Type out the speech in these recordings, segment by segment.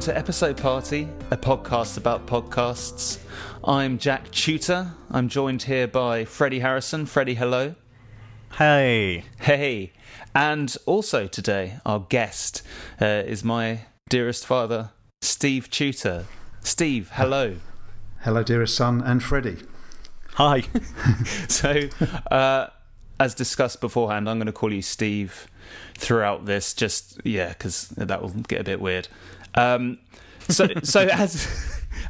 Welcome to Episode Party, a podcast about podcasts. I'm Jack Tutor. I'm joined here by Freddie Harrison. Freddie, hello. Hey. Hey. And also today, our guest uh, is my dearest father, Steve Tutor. Steve, hello. Hello, dearest son and Freddie. Hi. so, uh, as discussed beforehand, I'm going to call you Steve throughout this. Just yeah, because that will get a bit weird. Um, so, so as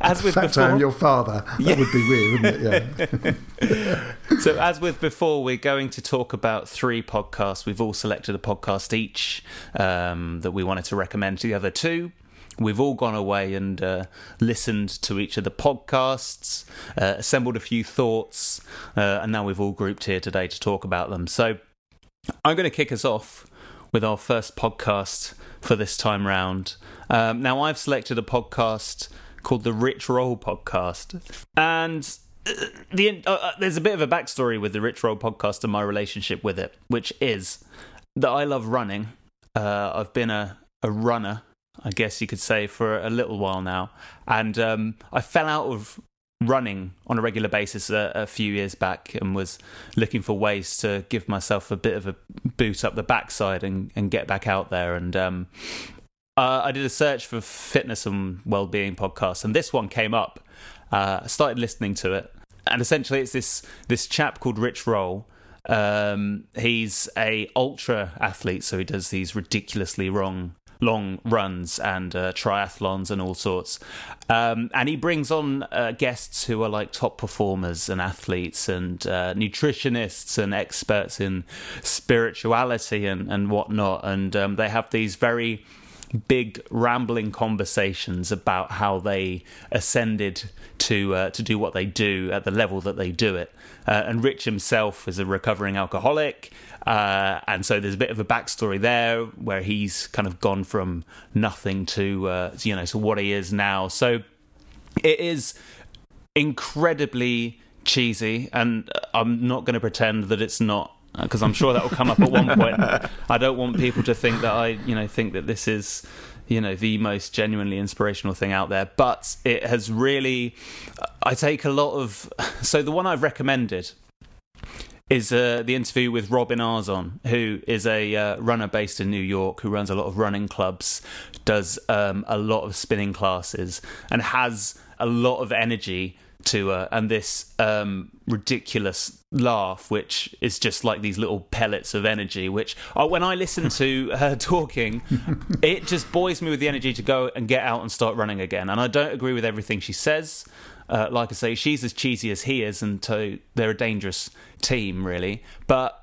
as with fact before, I am your father. That Yeah. would be weird, wouldn't it? Yeah. so as with before, we're going to talk about three podcasts. We've all selected a podcast each um, that we wanted to recommend to the other two. We've all gone away and uh, listened to each of the podcasts, uh, assembled a few thoughts, uh, and now we've all grouped here today to talk about them. So I'm going to kick us off with our first podcast for this time round. Um, now, I've selected a podcast called the Rich Roll Podcast, and uh, the uh, uh, there's a bit of a backstory with the Rich Roll Podcast and my relationship with it, which is that I love running. Uh, I've been a, a runner, I guess you could say, for a little while now, and um, I fell out of running on a regular basis a, a few years back and was looking for ways to give myself a bit of a boot up the backside and, and get back out there. And um, uh, I did a search for fitness and well-being podcasts, and this one came up. Uh, I started listening to it, and essentially, it's this this chap called Rich Roll. Um, he's a ultra athlete, so he does these ridiculously wrong long runs and uh, triathlons and all sorts. Um, and he brings on uh, guests who are like top performers and athletes and uh, nutritionists and experts in spirituality and, and whatnot. And um, they have these very big rambling conversations about how they ascended to uh, to do what they do at the level that they do it. Uh, and Rich himself is a recovering alcoholic, uh, and so there's a bit of a backstory there where he's kind of gone from nothing to uh, you know to what he is now. So it is incredibly cheesy, and I'm not going to pretend that it's not because I'm sure that will come up at one point. I don't want people to think that I, you know, think that this is, you know, the most genuinely inspirational thing out there. But it has really, I take a lot of. So the one I've recommended is uh, the interview with Robin Arzon, who is a uh, runner based in New York, who runs a lot of running clubs, does um, a lot of spinning classes, and has a lot of energy to her, and this um, ridiculous laugh, which is just like these little pellets of energy. Which, uh, when I listen to her talking, it just buoys me with the energy to go and get out and start running again. And I don't agree with everything she says. Uh, like I say, she's as cheesy as he is, and so they're a dangerous team, really. But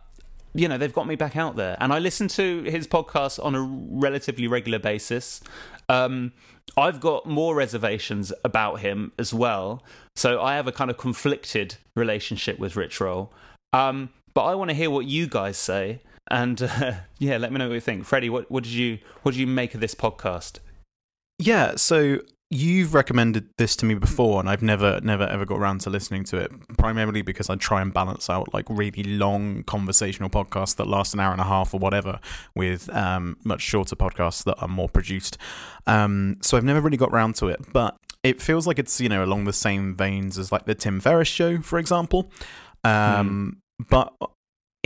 you know, they've got me back out there. And I listen to his podcast on a relatively regular basis. Um, I've got more reservations about him as well. So I have a kind of conflicted relationship with Rich Roll. Um, but I want to hear what you guys say. And uh, yeah, let me know what you think. Freddie, what, what did you what did you make of this podcast? Yeah, so you've recommended this to me before and I've never never ever got around to listening to it primarily because I try and balance out like really long conversational podcasts that last an hour and a half or whatever with um, much shorter podcasts that are more produced. Um, so I've never really got around to it, but it feels like it's you know along the same veins as like the Tim Ferriss show, for example. Um, But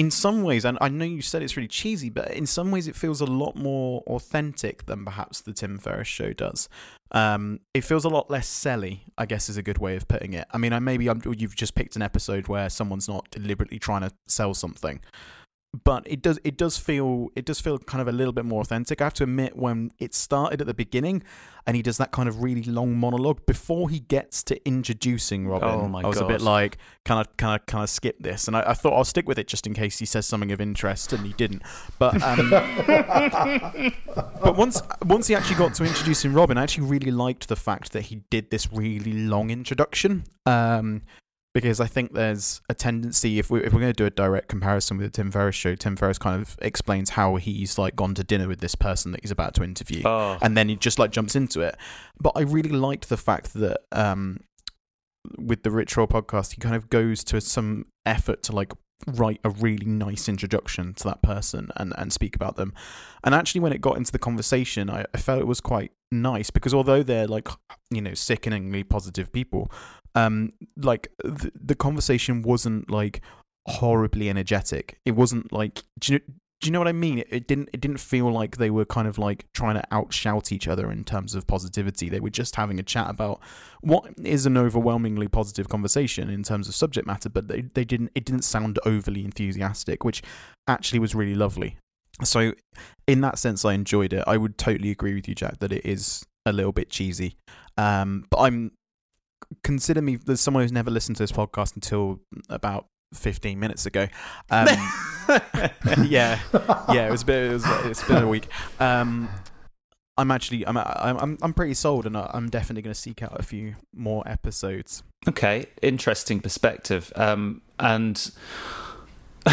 in some ways, and I know you said it's really cheesy, but in some ways it feels a lot more authentic than perhaps the Tim Ferriss show does. Um, it feels a lot less selly, I guess is a good way of putting it. I mean, I maybe I'm, you've just picked an episode where someone's not deliberately trying to sell something, but it does it does feel it does feel kind of a little bit more authentic. I have to admit, when it started at the beginning, and he does that kind of really long monologue before he gets to introducing Robin, Oh my I was a bit like, can I can I can I skip this? And I, I thought I'll stick with it just in case he says something of interest, and he didn't. But um, but once once he actually got to introducing Robin, I actually really liked the fact that he did this really long introduction. Um, because I think there's a tendency if we if we're going to do a direct comparison with the Tim Ferriss show, Tim Ferriss kind of explains how he's like gone to dinner with this person that he's about to interview, Oh, and then he just like jumps into it. But I really liked the fact that um, with the Roll podcast, he kind of goes to some effort to like write a really nice introduction to that person and, and speak about them. And actually, when it got into the conversation, I, I felt it was quite nice because although they're like, you know, sickeningly positive people, um, like the, the conversation wasn't like horribly energetic. It wasn't like, do you, do you know what I mean? It, didn't. It didn't feel like they were kind of like trying to outshout each other in terms of positivity. They were just having a chat about what is an overwhelmingly positive conversation in terms of subject matter. But they, they didn't. It didn't sound overly enthusiastic, which actually was really lovely. So, in that sense, I enjoyed it. I would totally agree with you, Jack, that it is a little bit cheesy. Um, but I'm consider me as someone who's never listened to this podcast until about 15 minutes ago. Um, yeah, yeah, it was a bit. It was, it's been a week. Um, I'm actually, I'm, I'm, I'm pretty sold, and I'm definitely going to seek out a few more episodes. Okay, interesting perspective. Um, and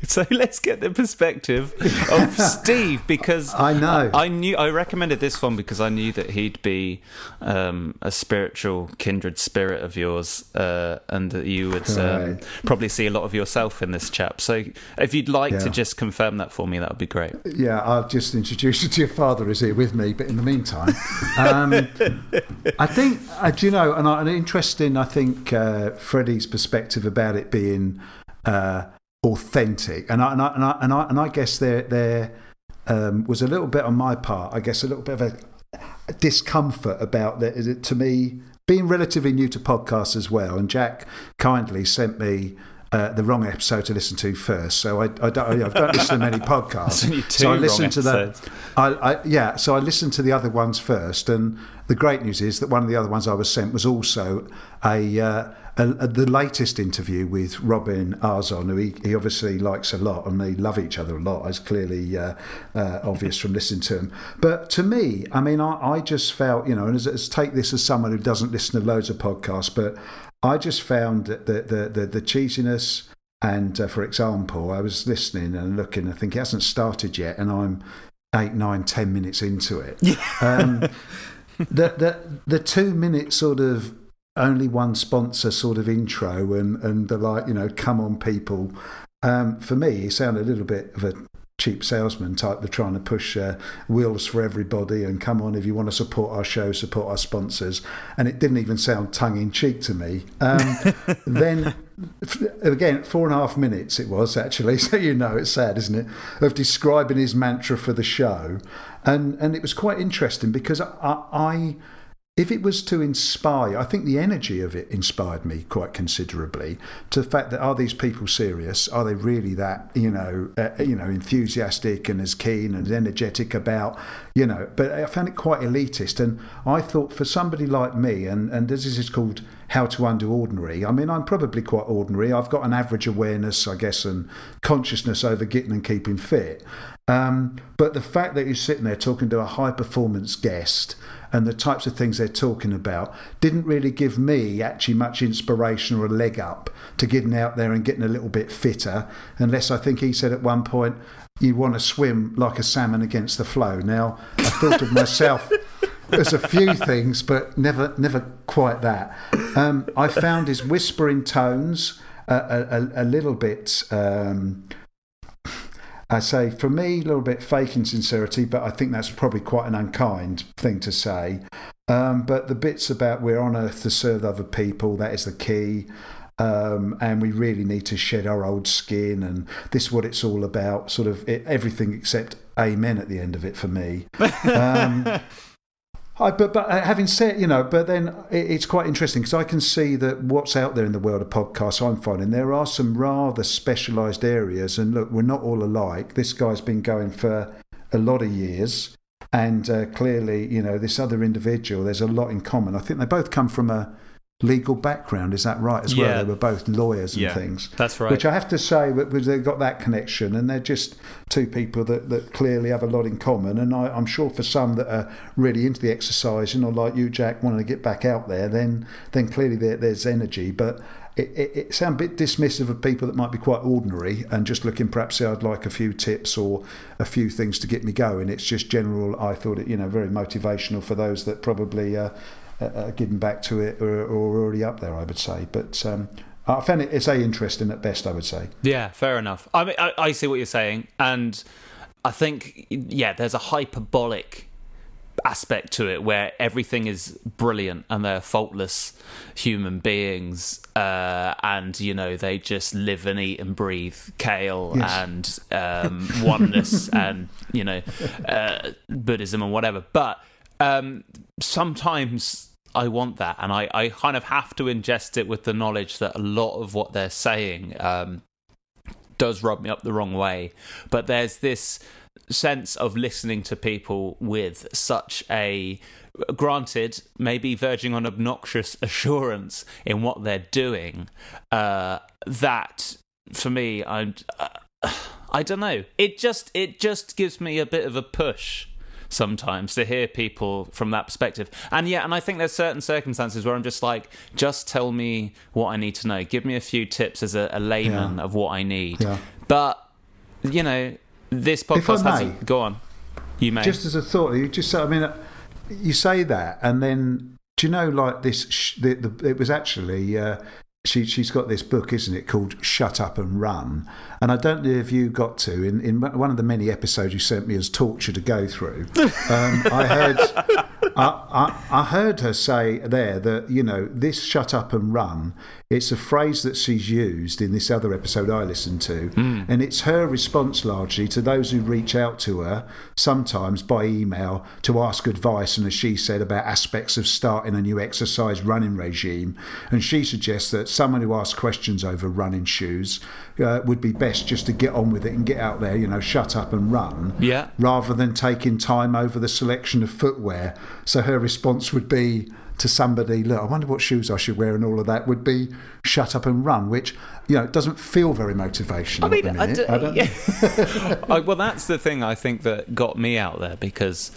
so let's get the perspective of Steve because I know I, I, knew I recommended this one because I knew that he'd be um, a spiritual kindred spirit of yours, uh, and that you would um, right. probably see a lot of yourself in this chap. So if you'd like yeah. to just confirm that for me, that would be great. Yeah, I'll just introduce you to your father. Is here with me, but in the meantime, um, I think uh, do you know, and, an interesting, I think uh, Freddie's perspective about it being. Uh, authentic. And I, and I, and I, and I, and I guess there, there um, was a little bit on my part, I guess a little bit of a, a discomfort about that. Is it to me, being relatively new to podcasts as well, and Jack kindly sent me uh, the wrong episode to listen to first. So I, I don't, I don't listen to many podcasts. so I listen to the, I, I, yeah. So I listened to the other ones first, and the great news is that one of the other ones I was sent was also a, uh, a the latest interview with Robin Arzon, who he, he, obviously likes a lot, and they love each other a lot. It's clearly uh, uh, obvious from listening to him. But to me, I mean, I, I just felt, you know, and as, as take this as someone who doesn't listen to loads of podcasts, but I just found that the the the, the cheesiness. And uh, for example, I was listening and looking. I think it hasn't started yet, and I'm eight, nine, ten minutes into it. Um, the, the the two minute sort of only one sponsor sort of intro and and the like you know come on people. Um, for me it sounded a little bit of a cheap salesman type of trying to push uh, wheels for everybody and come on if you want to support our show support our sponsors. And it didn't even sound tongue-in-cheek to me. Um, then again four and a half minutes it was actually so you know it's sad isn't it of describing his mantra for the show. And and it was quite interesting because I, I if it was to inspire, I think the energy of it inspired me quite considerably to the fact that are these people serious? Are they really that you know uh, you know enthusiastic and as keen and energetic about you know? But I found it quite elitist, and I thought for somebody like me, and and this is called how to undo ordinary. I mean, I'm probably quite ordinary. I've got an average awareness, I guess, and consciousness over getting and keeping fit. Um, but the fact that you're sitting there talking to a high performance guest and the types of things they're talking about didn't really give me actually much inspiration or a leg up to getting out there and getting a little bit fitter. Unless I think he said at one point, you want to swim like a salmon against the flow. Now, I thought of myself. There's a few things, but never, never quite that. Um, I found his whispering tones a, a, a little bit um, I say, for me, a little bit fake insincerity, but I think that's probably quite an unkind thing to say. Um, but the bits about we're on earth to serve other people, that is the key. Um, and we really need to shed our old skin, and this is what it's all about. Sort of it, everything except amen at the end of it for me. Um, I, but but uh, having said, you know, but then it's quite interesting because I can see that what's out there in the world of podcasts, I'm finding there are some rather specialised areas. And look, we're not all alike. This guy's been going for a lot of years, and uh, clearly, you know, this other individual, there's a lot in common. I think they both come from a legal background. Is that right as well? They were both lawyers and yeah, things. That's right. Which I have to say, they've got that connection, and they're just two people that, that clearly have a lot in common. And I, am sure for some that are really into the exercise, you know, like you, Jack, wanting to get back out there, then then clearly there, there's energy. But it, it, it sounds a bit dismissive of people that might be quite ordinary and just looking perhaps say I'd like a few tips or a few things to get me going. It's just general. I thought it, you know, very motivational for those that probably uh, uh, uh, getting back to it or, or, already up there, I would say. But um, I found it it's a interesting at best. I would say. Yeah, fair enough. I mean, I, I see what you're saying, and I think yeah, there's a hyperbolic aspect to it where everything is brilliant and they're faultless human beings uh, and you know they just live and eat and breathe kale Yes. and um, oneness and you know uh, buddhism and whatever but um, sometimes I want that and I, I kind of have to ingest it with the knowledge that a lot of what they're saying um, does rub me up the wrong way. But there's this sense of listening to people with such a granted maybe verging on obnoxious assurance in what they're doing uh, that for me i'm uh, i don't know. It just it just gives me a bit of a push sometimes to hear people from that perspective and yeah and i think there's certain circumstances where i'm just like just tell me what i need to know give me a few tips as a, a layman Yeah. of what i need Yeah. but you know this podcast has may. a, go on you may Just as a thought, you just I mean, uh, you say that, and then do you know, like this? Sh- the, the, it was actually uh, she. She's got this book, isn't it, called "Shut Up and Run"? And I don't know if you got to in in one of the many episodes you sent me as torture to go through. Um, I heard. I, I, I heard her say there that you know this shut up and run it's a phrase that she's used in this other episode I listened to and it's her response largely to those who reach out to her sometimes by email to ask advice and as she said about aspects of starting a new exercise running regime and she suggests that someone who asks questions over running shoes uh, would be best just to get on with it and get out there you know shut up and run Yeah. rather than taking time over the selection of footwear. So her response would be to somebody, look, I wonder what shoes I should wear and all of that would be shut up and run, which, you know, doesn't feel very motivational I mean, at the I minute. d- I don't- yeah. I- well, that's the thing I think that got me out there because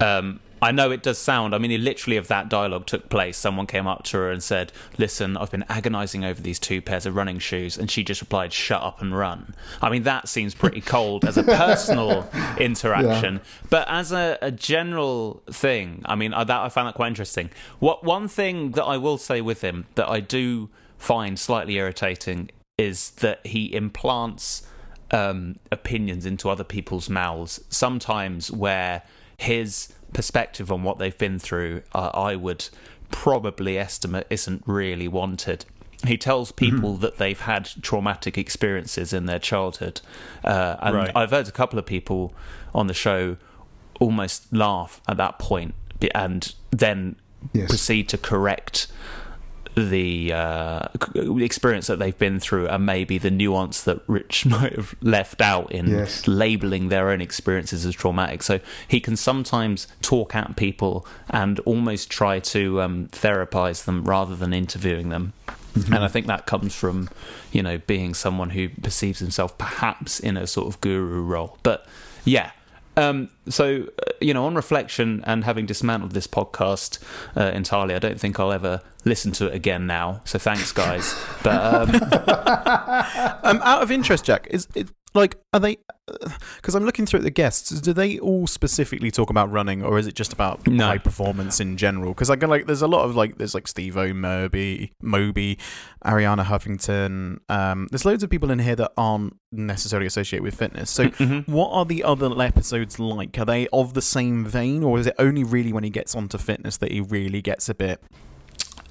um, I know it does sound. I mean, literally, if that dialogue took place, someone came up to her and said, "Listen, I've been agonising over these two pairs of running shoes," and she just replied, "Shut up and run." I mean, that seems pretty cold as a personal interaction, but as a, a general thing, I mean, I, that I found that quite interesting. What one thing that I will say with him that I do find slightly irritating is that he implants um, opinions into other people's mouths, sometimes where his perspective on what they've been through, uh, I would probably estimate isn't really wanted. He tells people that they've had traumatic experiences in their childhood. Uh, and Right. I've heard a couple of people on the show almost laugh at that point and then Yes. proceed to correct the uh, experience that they've been through and maybe the nuance that Rich might have left out in Yes. labeling their own experiences as traumatic. So he can sometimes talk at people and almost try to um, therapize them rather than interviewing them. And I think that comes from, you know, being someone who perceives himself perhaps in a sort of guru role. But yeah. Um, so, uh, you know, on reflection and having dismantled this podcast uh, entirely, I don't think I'll ever listen to it again now. So thanks, guys. But um, Um, out of interest, Jack, is it like are they? Because I'm looking through at the guests. Do they all specifically talk about running, or is it just about No. high performance in general? Because I can like, there's a lot of like, there's like Steve O, Moby, Moby, Arianna Huffington. Um, there's loads of people in here that aren't necessarily associated with fitness. So, mhm. what are the other episodes like? Are they of the same vein, or is it only really when he gets onto fitness that he really gets a bit?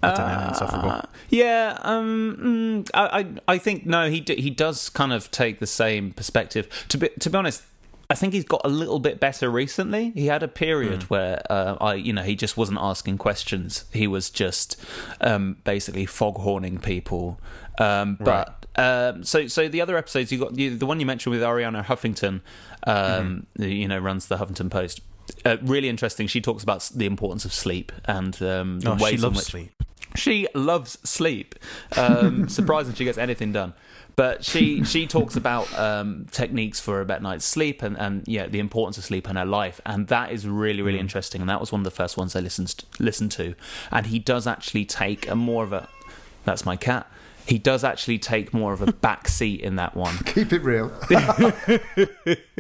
I don't know, insufferable. Uh, yeah, um, mm, I, I, I think no, he d- he does kind of take the same perspective. To be to be honest, I think he's got a little bit better recently. He had a period where uh, I, you know, he just wasn't asking questions. He was just um, basically foghorning people. Um, but um, so so the other episodes you got you, the one you mentioned with Arianna Huffington, um, who, you know, runs the Huffington Post. Uh, really interesting. She talks about the importance of sleep and um, the Oh, ways she in which sleep. She loves sleep. Um, surprising she gets anything done. But she she talks about um, techniques for a better night's sleep and, and yeah the importance of sleep in her life and that is really really interesting and that was one of the first ones I listened listened to and he does actually take a more of a that's my cat he does actually take more of a back seat in that one Keep it real.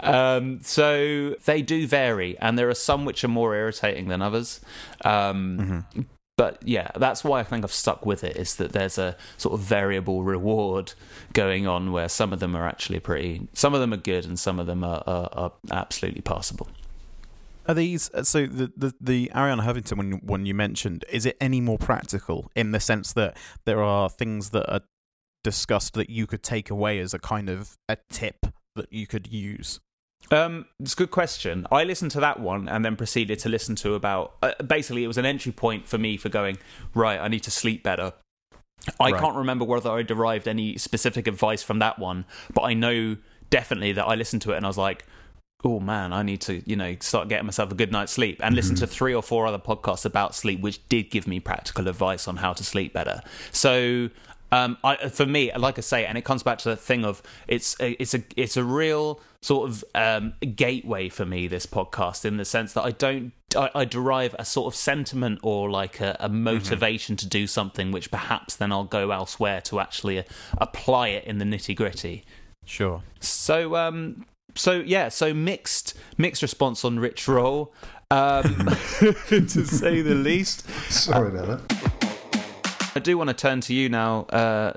um, so they do vary, and there are some which are more irritating than others. Um, But but yeah, that's why I think I've stuck with it. Is that there's a sort of variable reward going on where some of them are actually pretty, some of them are good, and some of them are, are, are absolutely passable. Are these uh, so the the, the Arianna Huffington one, one you mentioned? Is it any more practical in the sense that there are things that are discussed that you could take away as a kind of a tip that you could use? Um, it's a good question. I listened to that one and then proceeded to listen to about. Uh, basically, it was an entry point for me for going right. I need to sleep better. I Right. can't remember whether I derived any specific advice from that one, but I know definitely that I listened to it and I was like, "Oh man, I need to, you know, start getting myself a good night's sleep." And listen to three or four other podcasts about sleep, which did give me practical advice on how to sleep better. So um, I, for me, like I say, and it comes back to the thing of it's a, it's a it's a real sort of um, gateway for me. This podcast, in the sense that I don't I, I derive a sort of sentiment or like a, a motivation to do something, which perhaps then I'll go elsewhere to actually uh, apply it in the nitty gritty. Sure. So um, so yeah, so mixed mixed response on Rich Roll, um, to say the least. Sorry about that. I do want to turn to you now, uh,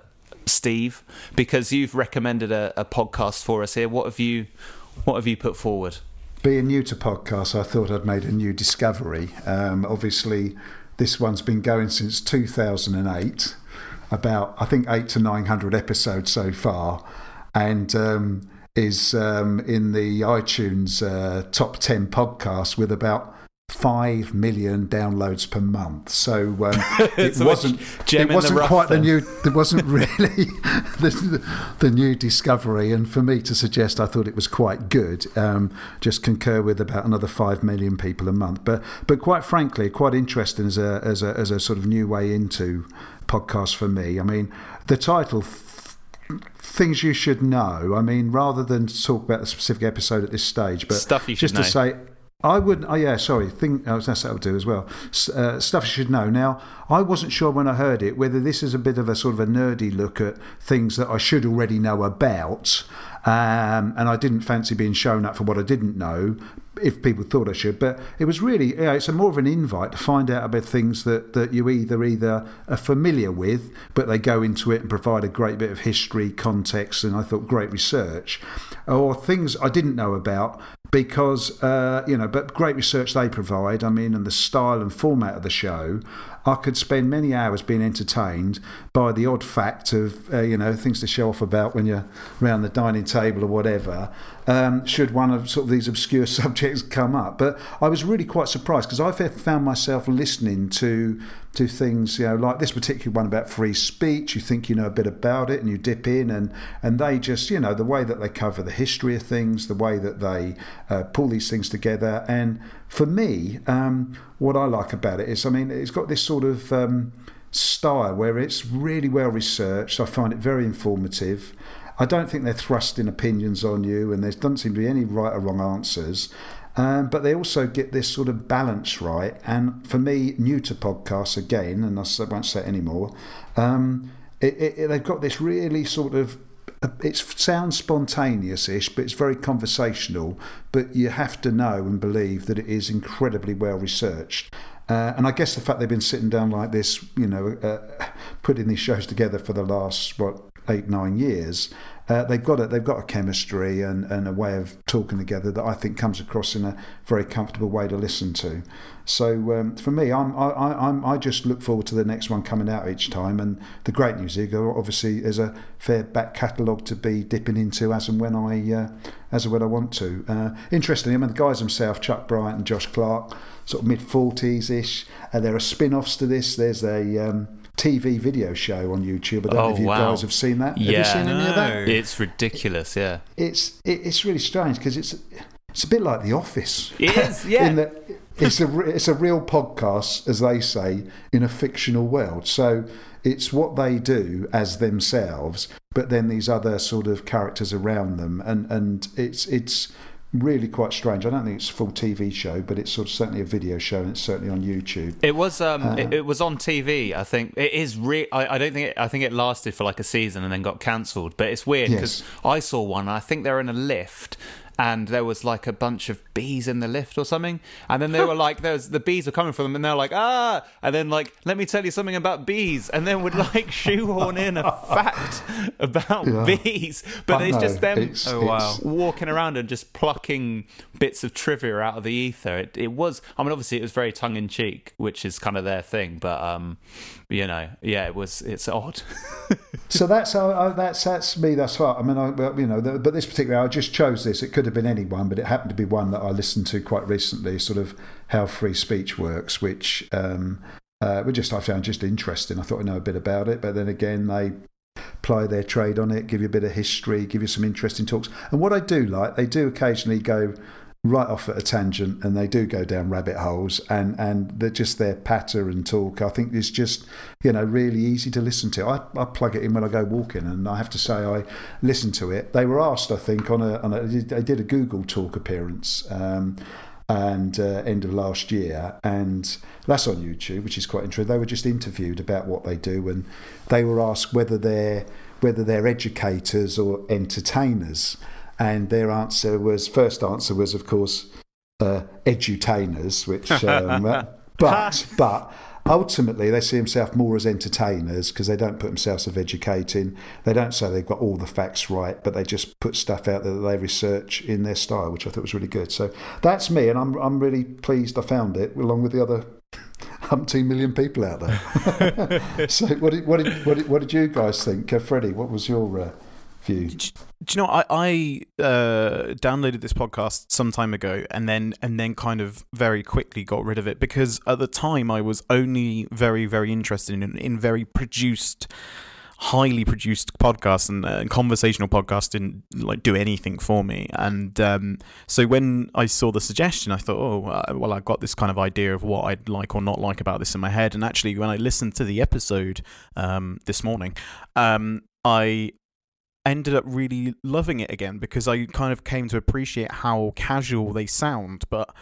Steve, because you've recommended a, a podcast for us here. What have you What have you put forward? Being new to podcasts, I thought I'd made a new discovery. Um, obviously, this one's been going since 2008, about I think eight to nine hundred episodes so far, and um, is um, in the iTunes uh, top ten podcasts with about five million downloads per month. So um, it So wasn't it wasn't rough quite the new. There wasn't really the, the new discovery, and for me to suggest, I thought it was quite good. Um, just concur with about another five million people a month, but but quite frankly, quite interesting as a as a as a sort of new way into podcasts for me. I mean, the title. Things you should know. I mean, rather than talk about the specific episode at this stage, but Stuff you just know. to say, I wouldn't. Oh yeah, sorry. Think oh, that's that'll do as well. Uh, stuff you should know. Now, I wasn't sure when I heard it whether this is a bit of a sort of a nerdy look at things that I should already know about, um, and I didn't fancy being shown up for what I didn't know. If people thought I should, but it was really yeah, it's a more of an invite to find out about things that, that you either either are familiar with, but they go into it and provide a great bit of history, context, and I thought great research, or things I didn't know about because uh, you know, but great research they provide. I mean, and the style and format of the show, I could spend many hours being entertained by the odd fact of uh, you know things to show off about when you're around the dining table or whatever. Um, should one of sort of these obscure subjects come up, but I was really quite surprised because I found myself listening to to things you know like this particular one about free speech. You think you know a bit about it and you dip in and and they just you know the way that they cover the history of things, the way that they uh, pull these things together, and for me, um, what I like about it is, I mean, it's got this sort of um, style where it's really well researched. I find it very informative. I don't think they're thrusting opinions on you, and there doesn't seem to be any right or wrong answers. Um, but they also get this sort of balance right. And for me, new to podcasts again, and I won't say it anymore, um, it, it, they've got this really sort of it sounds spontaneous-ish, but it's very conversational. But you have to know and believe that it is incredibly well researched. Uh, and I guess the fact they've been sitting down like this, you know, uh, putting these shows together for the last what eight nine years, uh, they've got a, they've got a chemistry and, and a way of talking together that I think comes across in a very comfortable way to listen to. So um, for me, I'm, I, I, I'm, I just look forward to the next one coming out each time. And the great news is, obviously, there's a fair back catalogue to be dipping into as and when I uh, as and when I want to. Uh, interestingly, I mean, the guys themselves, Chuck Bryant and Josh Clark, sort of mid forties ish. Uh, there are spin-offs to this. There's a um, TV video show on YouTube. I don't know Oh, if you wow. guys have seen that. Have you seen any of that? It's ridiculous, yeah. It's it, it's really strange because it's it's a bit like The Office. It is, yeah. in that it's a it's a real podcast, as they say, in a fictional world. So it's what they do as themselves, but then these other sort of characters around them, and and it's it's really quite strange. I don't think it's a full TV show, but it's sort of certainly a video show, and it's certainly on YouTube. It was um, it, it was on TV. I think it is. Re- I, I don't think it, I think it lasted for like a season and then got cancelled. But it's weird because Yes. I saw one. I think they're in a lift and there was like a bunch of bees in the lift or something, and then they were like, "There's the bees were coming for them," and they're like, "Ah!" And then like, "Let me tell you something about bees," and then would like shoehorn in a fact about Yeah. bees, but I it's know, just them it's- Oh, wow. it's- walking around and just plucking bits of trivia out of the ether. It, it was, I mean, obviously it was very tongue in cheek, which is kind of their thing, but um, you know, yeah, it was. It's odd. So that's uh, that's that's me. That's right. I mean, I, you know, but this particular, I just chose this. It could have been anyone, but it happened to be one that I listened to quite recently. Sort of how free speech works, which um, uh, which just I found just interesting. I thought I know a bit about it, but then again, they ply their trade on it, give you a bit of history, give you some interesting talks. And what I do like, they do occasionally go right off at a tangent and they do go down rabbit holes and and they're just their patter and talk. I think is just you know really easy to listen to. I, I plug it in when i go walking and i have to say i listen to it. They were asked i think on a, on a they did a google talk appearance um, and uh, end of last year and that's on youtube which is quite interesting. They were just interviewed about what they do and they were asked whether they're whether they're educators or entertainers and their answer was first answer was of course uh, edutainers which um, but but ultimately they see themselves more as entertainers because they don't put themselves as educating. They don't say they've got all the facts right but they just put stuff out there that they research in their style which i thought was really good. So that's me and i'm, I'm really pleased i found it along with the other umpteen million people out there. So what did, what, did, what, did, what did you guys think? Uh, freddie what was your uh, view Do you know I, I uh, downloaded this podcast some time ago and then and then kind of very quickly got rid of it because at the time I was only very very interested in in very produced highly produced podcasts and, uh, conversational podcasts didn't like do anything for me. And um, so when I saw the suggestion I thought oh uh, well I got this kind of idea of what I'd like or not like about this in my head. And actually when I listened to the episode um, this morning um, I ended up really loving it again because I kind of came to appreciate how casual they sound, but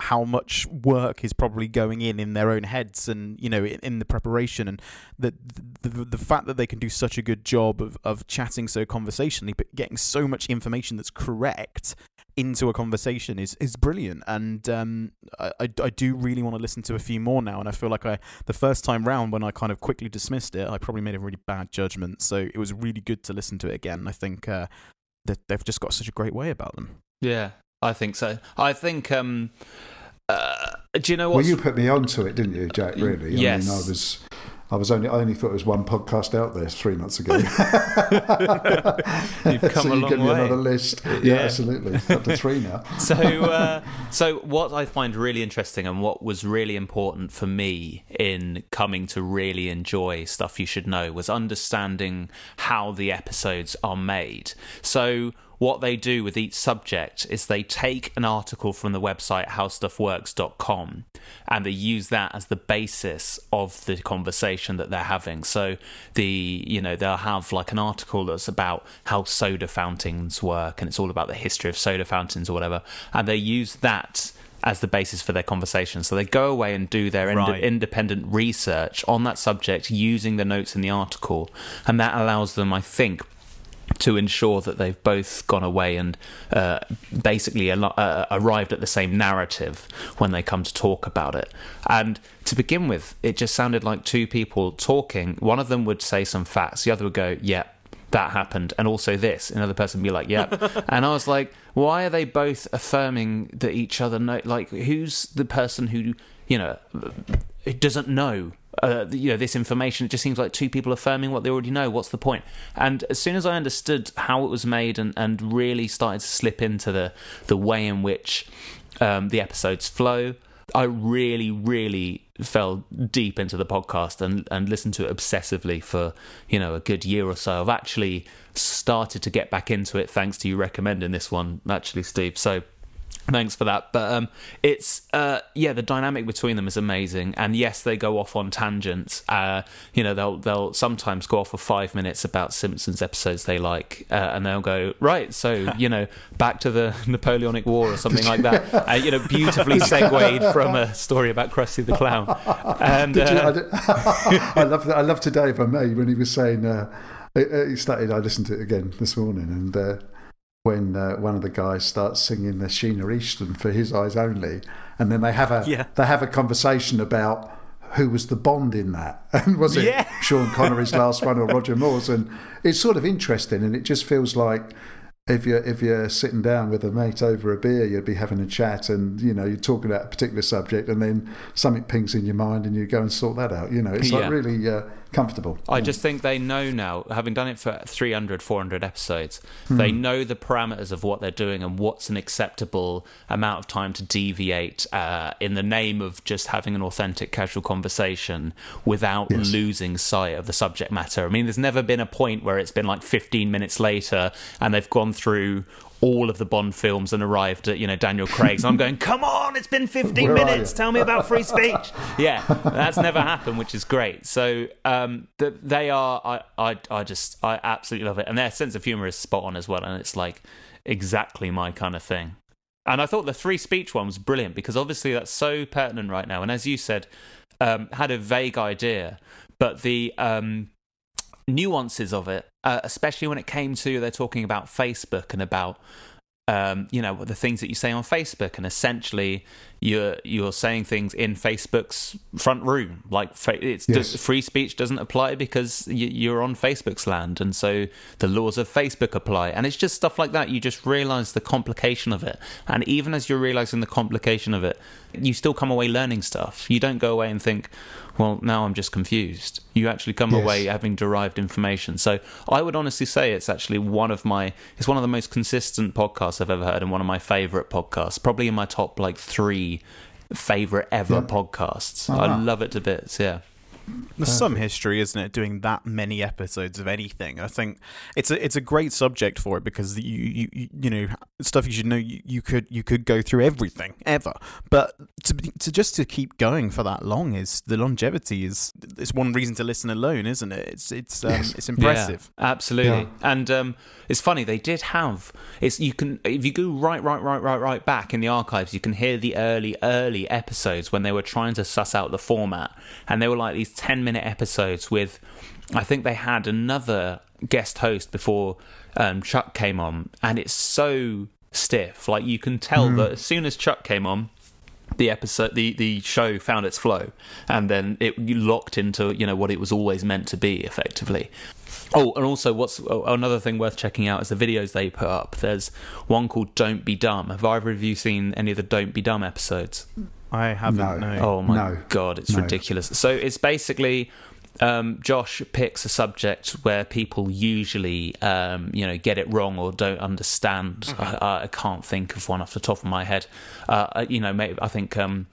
how much work is probably going in in their own heads and you know in, in the preparation and the, the the fact that they can do such a good job of, of chatting so conversationally but getting so much information that's correct into a conversation is is brilliant and um, I, I I do really want to listen to a few more now and I feel like I the first time round when I kind of quickly dismissed it I probably made a really bad judgment so it was really good to listen to it again I think uh, that they've just got such a great way about them Yeah, I think so. I think. Um, uh, do you know what? Well, you put me onto it, didn't you, Jack? Really? Yes. I mean, I was, I was only, I only thought there was one podcast out there three months ago. You've come so a you long give me way. another list. Yeah, Yeah. absolutely. Up to three now. so, uh, so what I find really interesting and what was really important for me in coming to really enjoy stuff you should know was understanding how the episodes are made. So. What they do with each subject is they take an article from the website howstuffworks.com and they use that as the basis of the conversation that they're having. So the you know they'll have like an article that's about how soda fountains work and it's all about the history of soda fountains or whatever, and they use that as the basis for their conversation. So they go away and do their ind- independent research on that subject using the notes in the article, and that allows them, I think, to ensure that they've both gone away and uh, basically al- uh, arrived at the same narrative when they come to talk about it. And to begin with, it just sounded like two people talking. One of them would say some facts, the other would go, "Yep." That happened, and also this. Another person would be like, "Yep," and I was like, "Why are they both affirming that each other know? Like, who's the person who, you know, doesn't know uh, you know this information. It just seems like two people affirming what they already know. What's the point? And as soon as I understood how it was made and, and really started to slip into the the way in which um, the episodes flow, I really, really fell deep into the podcast and, and listened to it obsessively for you know a good year or so. I've actually started to get back into it thanks to you recommending this one, actually, Steve. So thanks for that but um it's uh yeah the dynamic between them is amazing and yes they go off on tangents uh you know they'll they'll sometimes go off for five minutes about simpsons episodes they like uh, and they'll go right so you know back to the napoleonic war or something like that uh, you know beautifully segued from a story about krusty the clown and you, I, uh, I love that. I love today, if I may, when he was saying uh, he- he started. I listened to it again this morning, and uh, when uh, one of the guys starts singing the Sheena Easton for His Eyes Only, and then they have a Yeah. they have a conversation about who was the Bond in that, and was it Yeah. Sean Connery's last one or Roger Moore's? And it's sort of interesting, and it just feels like if you're if you're sitting down with a mate over a beer, you'd be having a chat, and you know you're talking about a particular subject, and then something pings in your mind, and you go and sort that out. You know, it's Yeah. like really uh, comfortable. I just think they know now, having done it for 300, 400 episodes, they know the parameters of what they're doing and what's an acceptable amount of time to deviate uh, in the name of just having an authentic, casual conversation without Yes. losing sight of the subject matter. I mean, there's never been a point where it's been like 15 minutes later and they've gone through all of the Bond films and arrived at, you know, Daniel Craig's. I'm going, come on, it's been 15 Where minutes. Tell me about free speech. yeah, that's never happened, which is great. So um, th- they are, I, I, I just, I absolutely love it. And their sense of humor is spot on as well. And it's like exactly my kind of thing. And I thought the free speech one was brilliant because obviously that's so pertinent right now. And as you said, um, had a vague idea, but the um, nuances of it, uh, especially when it came to they're talking about Facebook and about um, you know the things that you say on Facebook, and essentially you're you're saying things in Facebook's front room. Like it's Yes. does, free speech doesn't apply because you, you're on Facebook's land, and so the laws of Facebook apply. And it's just stuff like that. You just realise the complication of it, and even as you're realising the complication of it, you still come away learning stuff. You don't go away and think, well, now I'm just confused. You actually come Yes. away having derived information. So I would honestly say it's actually one of my it's one of the most consistent podcasts I've ever heard and one of my favorite podcasts. Probably in my top like 3 favorite ever Yeah. podcasts. Ah. I love it to bits, yeah. There's some history, isn't it, doing that many episodes of anything? I think it's a it's a great subject for it because you you you, you know stuff you should know. You, you could you could go through everything ever, but to to just to keep going for that long is the longevity is it's one reason to listen alone, isn't it? It's it's um, Yes. it's impressive. Yeah, absolutely. Yeah. And um, it's funny they did have it's you can if you go right right right right right back in the archives you can hear the early early episodes when they were trying to suss out the format and they were like these 10 minute episodes with I think they had another guest host before um, Chuck came on and it's so stiff. Like you can tell that as soon as Chuck came on the episode the the show found its flow and then it locked into you know what it was always meant to be effectively. Oh and also what's oh, another thing worth checking out is the videos they put up. There's one called don't be dumb. Have either of you seen any of the don't be dumb episodes I haven't. No. No. Oh my No. god, it's No. ridiculous. So it's basically um, Josh picks a subject where people usually, um, you know, get it wrong or don't understand. I, I can't think of one off the top of my head. Uh, you know, maybe I think um,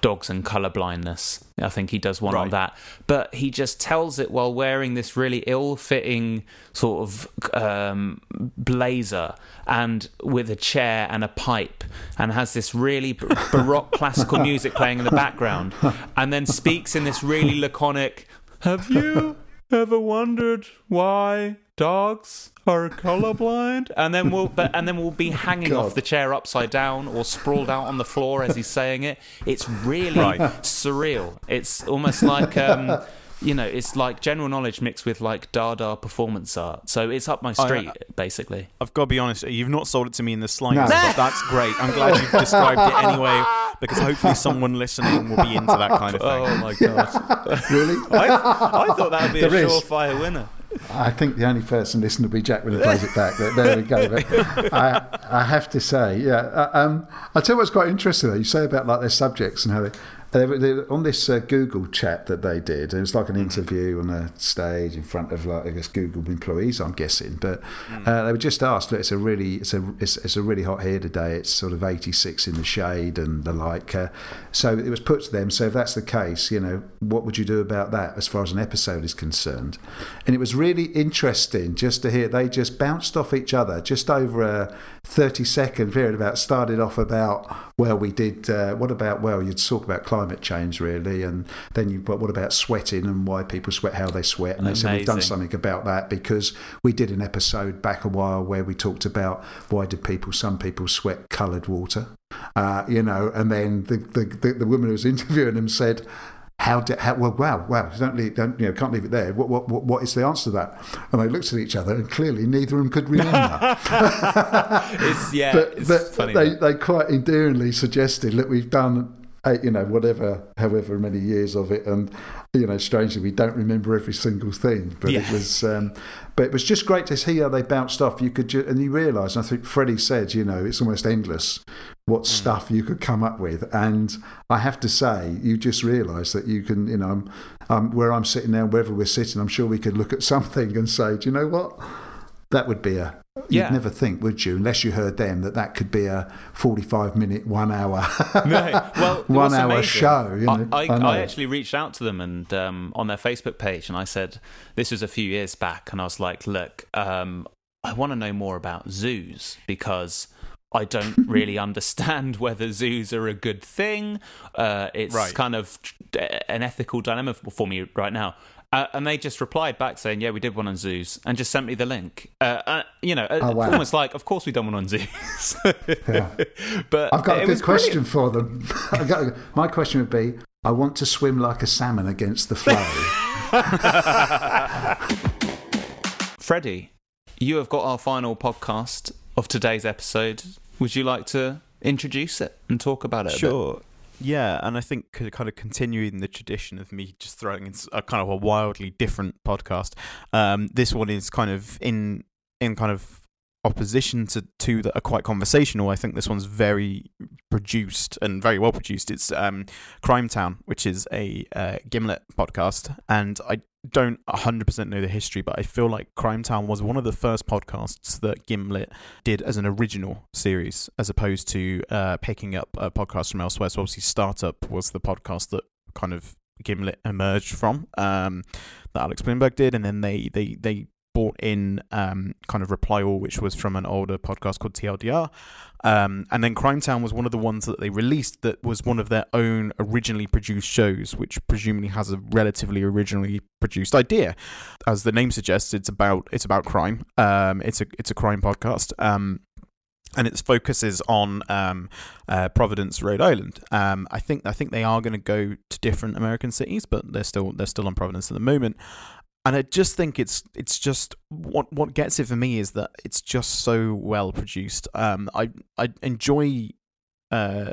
dogs and color blindness. I think he does one on that, but he just tells it while wearing this really ill-fitting sort of um, blazer and with a chair and a pipe, and has this really baroque classical music playing in the background, and then speaks in this really laconic. Have you ever wondered why dogs are colorblind? And then we'll, but, and then we'll be hanging off the chair upside down or sprawled out on the floor as he's saying it. It's really Right. surreal. It's almost like. Um, You know, it's like general knowledge mixed with like Dada performance art. So it's up my street, basically. I've got to be honest, you've not sold it to me in the slightest, No. but that's great. I'm glad you've described it anyway, because hopefully someone listening will be into that kind of thing. Oh my god! Really? I, I thought that would be a There is. surefire winner. I think the only person listening will be Jack when he plays it back. But there we go. But I, I have to say, yeah. uh, Um, I'll tell you what's quite interesting. Though you say about like their subjects and how they. They were, they were on this uh, Google chat that they did. It was like an interview on a stage in front of like I guess Google employees, I'm guessing. But uh, they were just asked, "Look, it's a really it's a it's, it's a really hot here today. It's sort of 86 in the shade and the like." Uh, so it was put to them. So if that's the case, you know, what would you do about that as far as an episode is concerned? And it was really interesting just to hear they just bounced off each other just over a 30 second period. About started off about well, we did. Uh, what about well, you'd talk about climate change really, and then you. But what about sweating and why people sweat, how they sweat? And they said we've done something about that because we did an episode back a while where we talked about why did people, some people sweat coloured water, uh, you know, and then the, the, the, the woman who was interviewing them said, how did how well wow wow don't leave don't you know can't leave it there. What what what, is the answer to that? And they looked at each other and clearly neither of them could remember. It's yeah but, it's but funny they, they quite endearingly suggested that we've done you know whatever however many years of it. And you know strangely we don't remember every single thing but it was um, but it was just great to see how they bounced off. You could ju- and you realise I think Freddie said you know it's almost endless what stuff you could come up with. And I have to say you just realise that you can you know um, where I'm sitting now wherever we're sitting I'm sure we could look at something and say do you know what? That would be a Yeah. you'd never think would you unless you heard them that that could be a 45 minute one hour No, well, one hour amazing- show you know I, I, know. I actually reached out to them and um, on their Facebook page, and I said this was a few years back, and I was like, "Look, um, I want to know more about zoos because I don't really understand whether zoos are a good thing. Uh, it's Right. kind of an ethical dilemma for me right now." Uh, and they just replied back saying, "Yeah, we did one on zoos," and just sent me the link. Uh, uh, you know, uh, Oh, wow. almost like, "Of course we done one on zoos." But I've got a was good brilliant. question for them I've got a- my question would be I want to swim like a salmon against the flow Freddie, you have got our final podcast of today's episode. Would you like to introduce it and talk about it? a bit? Sure. Yeah, and I think kind of continuing the tradition of me just throwing in a kind of a wildly different podcast. Um, this one is kind of in in kind of opposition to two that are quite conversational. I think this one's very produced and very well produced. It's um, Crime Town, which is a uh, Gimlet podcast, and I don't 100% know the history, but I feel like Crime Town was one of the first podcasts that Gimlet did as an original series, as opposed to uh, picking up a podcast from elsewhere. So obviously, Startup was the podcast that kind of Gimlet emerged from, um, that Alex Blumberg did, and then they they they in um, kind of Reply All, which was from an older podcast called TLDR. Um, and then Crime Town was one of the ones that they released that was one of their own originally produced shows, which presumably has a relatively originally produced idea. As the name suggests, it's about it's about crime. Um, it's a it's a crime podcast. Um, and its focus is on um, uh, Providence, Rhode Island. Um, I think I think they are going to go to different American cities, but they're still they're still on Providence at the moment. And I just think it's it's just what what gets it for me is that it's just so well produced. Um, I I enjoy, uh,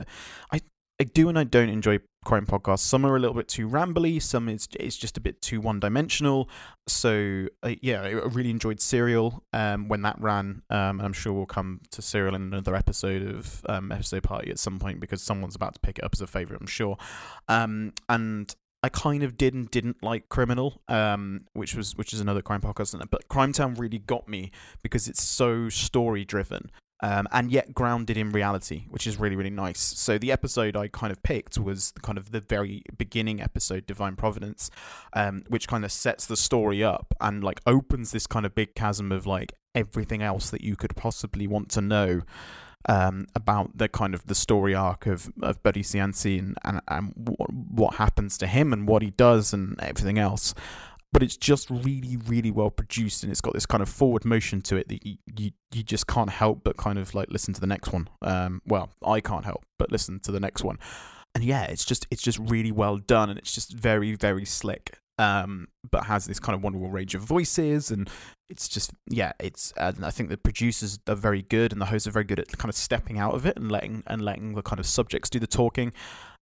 I I do and I don't enjoy crime podcasts. Some are a little bit too rambly. Some is it's just a bit too one dimensional. So uh, yeah, I really enjoyed Serial um, when that ran. Um, I'm sure we'll come to Serial in another episode of um, episode party at some point because someone's about to pick it up as a favorite. I'm sure. Um, and I kind of did and didn't like Criminal, um, which was which is another crime podcast, but Crime Town really got me because it's so story driven. Um, and yet grounded in reality, which is really really nice. So the episode I kind of picked was kind of the very beginning episode, Divine Providence, um, which kind of sets the story up and like opens this kind of big chasm of like everything else that you could possibly want to know um, about the kind of the story arc of, of Buddy Cianci and, and, and what, what happens to him and what he does and everything else. But it's just really, really well produced, and it's got this kind of forward motion to it that you, you, you just can't help but kind of like listen to the next one. Um, well, I can't help but listen to the next one, and yeah, it's just it's just really well done, and it's just very, very slick. Um, but has this kind of wonderful range of voices, and it's just yeah, it's. I think the producers are very good, and the hosts are very good at kind of stepping out of it and letting and letting the kind of subjects do the talking,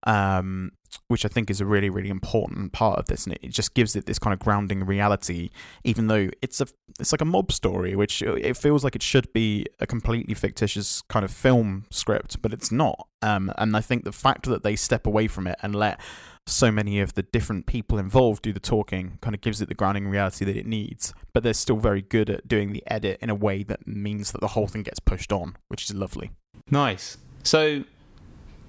um, which I think is a really really important part of this, and it, it just gives it this kind of grounding reality, even though it's a it's like a mob story, which it feels like it should be a completely fictitious kind of film script, but it's not. Um, and I think the fact that they step away from it and let so many of the different people involved do the talking kind of gives it the grounding reality that it needs. But they're still very good at doing the edit in a way that means that the whole thing gets pushed on, which is lovely. Nice. So,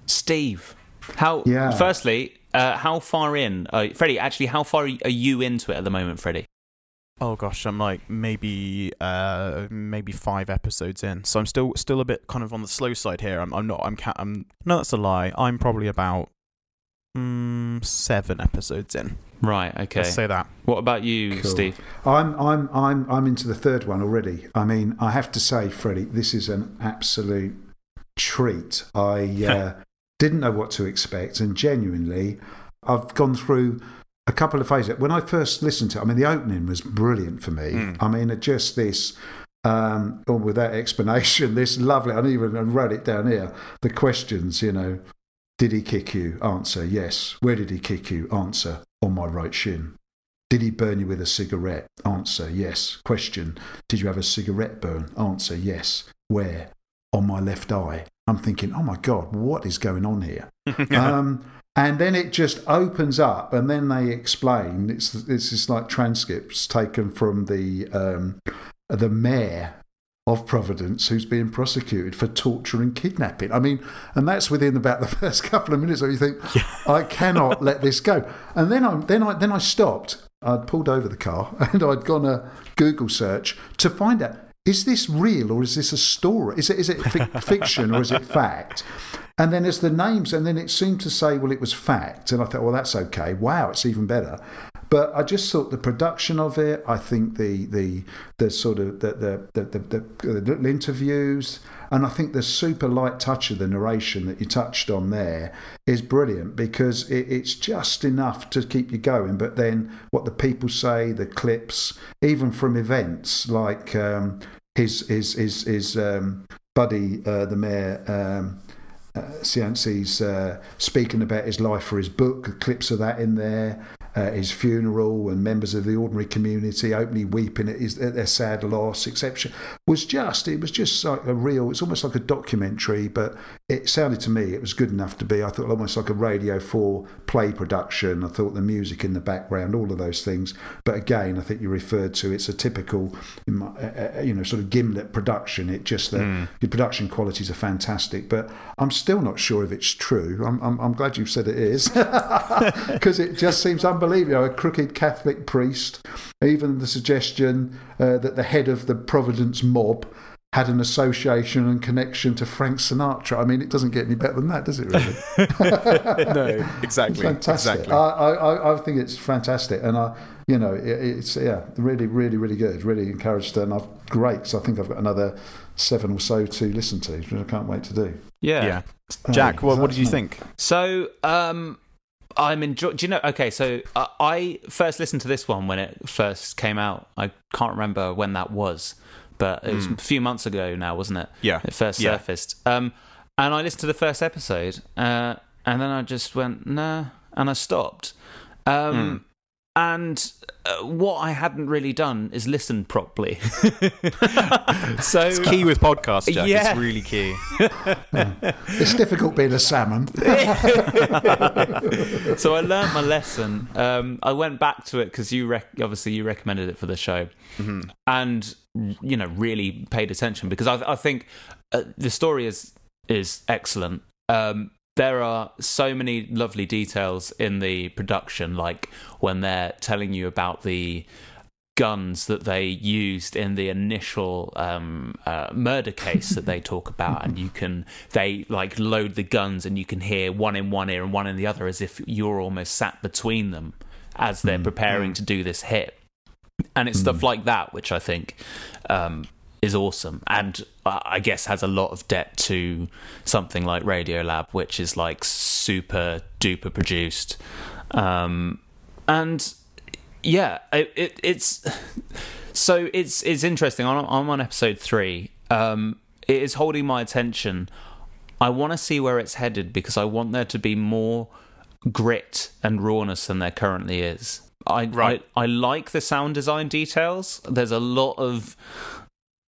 Steve, how? Yeah. Firstly, uh, how far in, uh, Freddie? Actually, how far are you into it at the moment, Freddie? Oh gosh, I'm like maybe uh maybe five episodes in, so I'm still still a bit kind of on the slow side here. I'm I'm not I'm ca- I'm no that's a lie. I'm probably about mm, seven episodes in. Right. Okay. Let's say that. What about you, Cool. Steve? I'm I'm I'm I'm into the third one already. I mean, I have to say, Freddie, this is an absolute treat. I uh, didn't know what to expect, and genuinely, I've gone through a couple of phases. When I first listened to it, I mean, the opening was brilliant for me. Mm. I mean, just this, um, or with that explanation, this lovely, I didn't even I wrote it down here. The questions, you know, did he kick you? Answer, yes. Where did he kick you? Answer, on my right shin. Did he burn you with a cigarette? Answer, yes. Question, did you have a cigarette burn? Answer, yes. Where? On my left eye. I'm thinking, oh my God, what is going on here? um, and then it just opens up, and then they explain. It's it's just like transcripts taken from the um, the mayor of Providence who's being prosecuted for torture and kidnapping. I mean, and that's within about the first couple of minutes where you think, I cannot let this go. And then I then I then I stopped. I'd pulled over the car and I'd gone a Google search to find out is this real or is this a story? Is it is it fic- fiction or is it fact? And then as the names, and then it seemed to say, well, it was fact. And I thought, well, that's okay. Wow, it's even better. But I just thought the production of it, I think the the the sort of the the the, the, the, interviews, and I think the super light touch of the narration that you touched on there is brilliant because it, it's just enough to keep you going. But then what the people say, the clips, even from events like um, his his his his um, buddy, uh, the mayor. Um, uh, uh, speaking about his life for his book, clips of that in there, uh, his funeral, and members of the ordinary community openly weeping at, his, at their sad loss, etc. Was just it was just like a real. It's almost like a documentary, but it sounded to me it was good enough to be. I thought almost like a Radio Four play production. I thought the music in the background, all of those things. But again, I think you referred to it's a typical, you know, sort of gimlet production. It just the, mm. the production qualities are fantastic, but I'm still not sure if it's true. I'm, I'm, I'm glad you've said it is because it just seems unbelievable. Believe, you know, a crooked Catholic priest, even the suggestion uh, that the head of the Providence mob had an association and connection to Frank Sinatra. I mean, it doesn't get any better than that, does it? Really? no, exactly. fantastic. Exactly. I, I, I think it's fantastic, and I, you know, it, it's yeah, really, really, really good. Really encouraged, and I've great. So I think I've got another seven or so to listen to, which I can't wait to do. Yeah, yeah. Jack, what, what did you think? So, um, I'm enjoying. Do you know? Okay, so uh, I first listened to this one when it first came out. I can't remember when that was but it was mm. a few months ago now, wasn't it? Yeah, it first yeah. surfaced. Um, and I listened to the first episode, uh, and then I just went nah, and I stopped. Um, mm. And uh, what I hadn't really done is listen properly. so it's key with podcasts, Jack. Yeah. It's really key. it's difficult being a salmon. so I learned my lesson. Um, I went back to it because you rec- obviously you recommended it for the show, mm-hmm. and you know really paid attention because I, I think uh, the story is is excellent. Um, there are so many lovely details in the production, like when they're telling you about the guns that they used in the initial um, uh, murder case that they talk about, and you can they like load the guns, and you can hear one in one ear and one in the other, as if you're almost sat between them as they're mm, preparing mm. to do this hit. And it's mm. stuff like that which I think um, is awesome and I guess has a lot of debt to something like Radiolab, which is like super duper produced. Um, and yeah, it, it, it's so it's it's interesting. I'm, I'm on episode three. Um, it is holding my attention. I want to see where it's headed because I want there to be more grit and rawness than there currently is. I, right. I, I like the sound design details. There's a lot of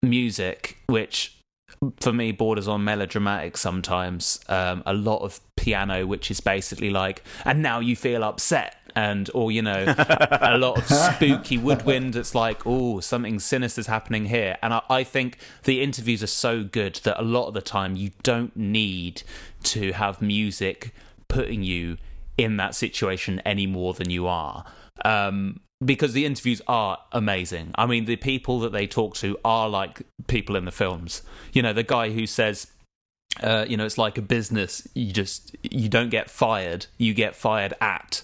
music, which for me borders on melodramatic sometimes. Um, a lot of piano, which is basically like, and now you feel upset. And, or, you know, a lot of spooky woodwind. It's like, oh, something sinister's happening here. And I, I think the interviews are so good that a lot of the time you don't need to have music putting you in that situation any more than you are. Um, because the interviews are amazing. I mean, the people that they talk to are like people in the films. You know, the guy who says, uh, you know, it's like a business. You just you don't get fired, you get fired at.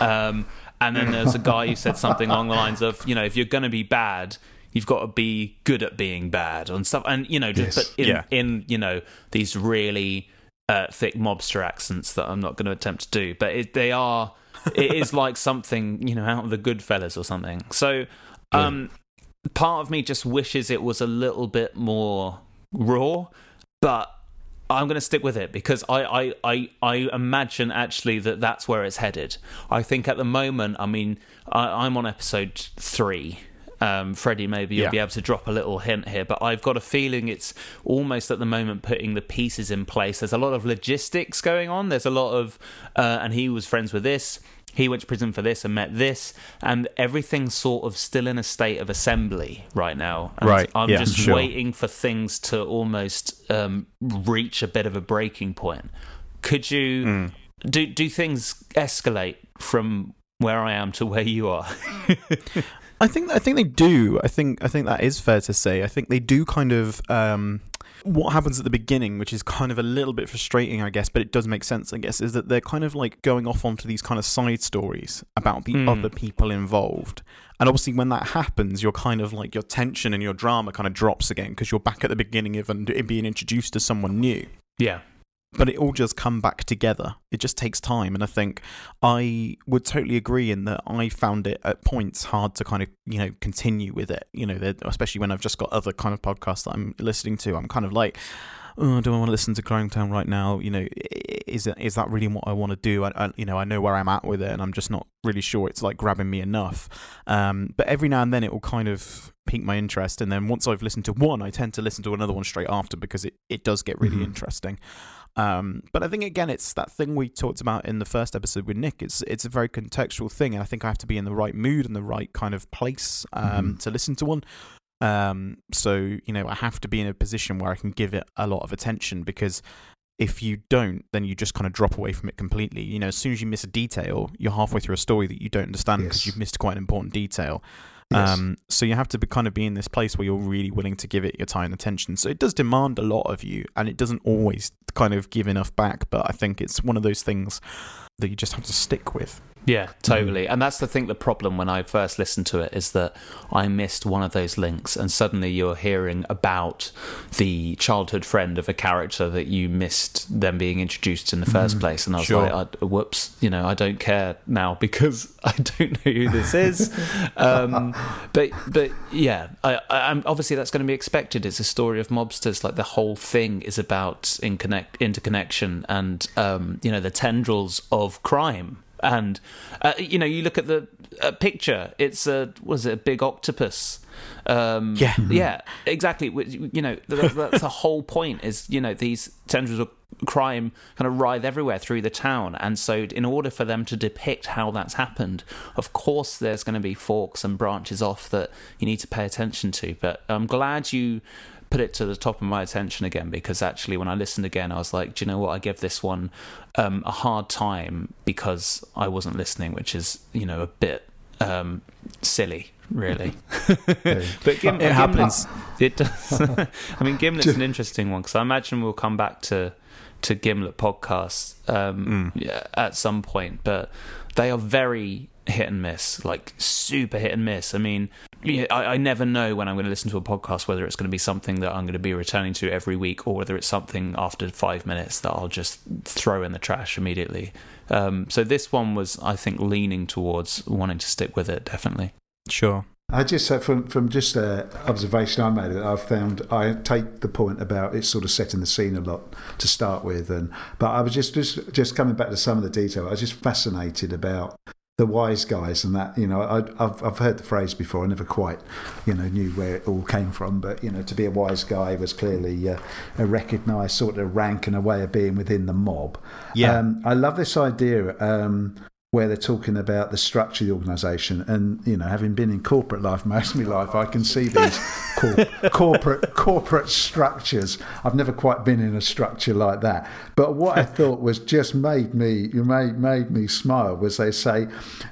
Um, and then there's a guy who said something along the lines of, you know, if you're going to be bad, you've got to be good at being bad and stuff. And you know, just yes. in, yeah. in you know these really uh, thick mobster accents that I'm not going to attempt to do, but it, they are it is like something you know out of the Goodfellas or something. So, um, part of me just wishes it was a little bit more raw, but I'm going to stick with it because I, I, I, I imagine actually that that's where it's headed. I think at the moment, I mean, I, I'm on episode three. Um, Freddie, maybe you'll Yeah. be able to drop a little hint here, but I've got a feeling it's almost at the moment putting the pieces in place. There's a lot of logistics going on. There's a lot of, uh, and he was friends with this. He went to prison for this and met this, and everything's sort of still in a state of assembly right now. And Right, I'm yeah, just sure. waiting for things to almost um, reach a bit of a breaking point. Could you Hmm. do do things escalate from where I am to where you are? I think I think they do. I think I think that is fair to say. I think they do kind of um, what happens at the beginning, which is kind of a little bit frustrating, I guess, but it does make sense, I guess, is that they're kind of like going off onto these kind of side stories about the Mm. other people involved. And obviously, when that happens, you're kind of like your tension and your drama kind of drops again because you're back at the beginning of and being introduced to someone new yeah, but it all just come back together. It just takes time, and I think I would totally agree in that I found it at points hard to kind of you know continue with it. You know, especially when I've just got other kind of podcasts that I'm listening to. I'm kind of like. Oh, do I want to listen to Crime Town right now? You know, is it, is that really what I want to do? I, I, you know, I know where I'm at with it, and I'm just not really sure it's like grabbing me enough. Um, but every now and then, it will kind of pique my interest, and then once I've listened to one, I tend to listen to another one straight after because it, it does get really Mhm. interesting. Um, but I think again, it's that thing we talked about in the first episode with Nick. It's it's a very contextual thing, and I think I have to be in the right mood and the right kind of place um, Mhm. to listen to one. Um, so you know, I have to be in a position where I can give it a lot of attention because if you don't, then you just kind of drop away from it completely. You know, as soon as you miss a detail, you're halfway through a story that you don't understand because Yes. you've missed quite an important detail. Yes. Um, so you have to be, kind of be in this place where you're really willing to give it your time and attention. So it does demand a lot of you, and it doesn't always kind of give enough back. But I think it's one of those things that you just have to stick with. Yeah, totally. And that's the thing, the problem when I first listened to it is that I missed one of those links, and suddenly you're hearing about the childhood friend of a character that you missed them being introduced in the first Mhm. place. And I was Sure. like, I, whoops, you know, I don't care now because I don't know who this is. um, but but yeah, I, I, I'm obviously that's going to be expected. It's a story of mobsters. Like the whole thing is about in connect interconnection and um, you know the tendrils of crime. And uh, you know, you look at the uh, picture. It's a was it a big octopus? Um, Yeah. yeah, exactly. You know, that, that's the whole point. Is you know these tendrils of crime kind of writhe everywhere through the town, and so in order for them to depict how that's happened, of course, there's going to be forks and branches off that you need to pay attention to. But I'm glad you put it to the top of my attention again because actually when I listened again I was like do you know what? I give this one um, a hard time because I wasn't listening which is you know a bit um, silly really. But Gim- It happens. it does. I mean Gimlet's an interesting one because I imagine we'll come back to to Gimlet podcasts um, yeah, at some point but they are very hit and miss like super hit and miss. I mean yeah, I, I never know when I'm going to listen to a podcast whether it's going to be something that I'm going to be returning to every week or whether it's something after five minutes that I'll just throw in the trash immediately. Um, so this one was, I think, leaning towards wanting to stick with it. Definitely. Sure. I just uh, from from just uh, observation I made, that I've found I take the point about it's sort of setting the scene a lot to start with, and but I was just just just coming back to some of the detail. I was just fascinated about the wise guys and that you know I, I've I've heard the phrase before. I never quite you know knew where it all came from, but you know to be a wise guy was clearly uh, a recognised sort of rank and a way of being within the mob. Yeah. Um, I love this idea um, where they're talking about the structure of the organisation, and you know, having been in corporate life most of my life, I can see these cor- corporate corporate structures. I've never quite been in a structure like that, but what I thought was just made me made made me smile was they say,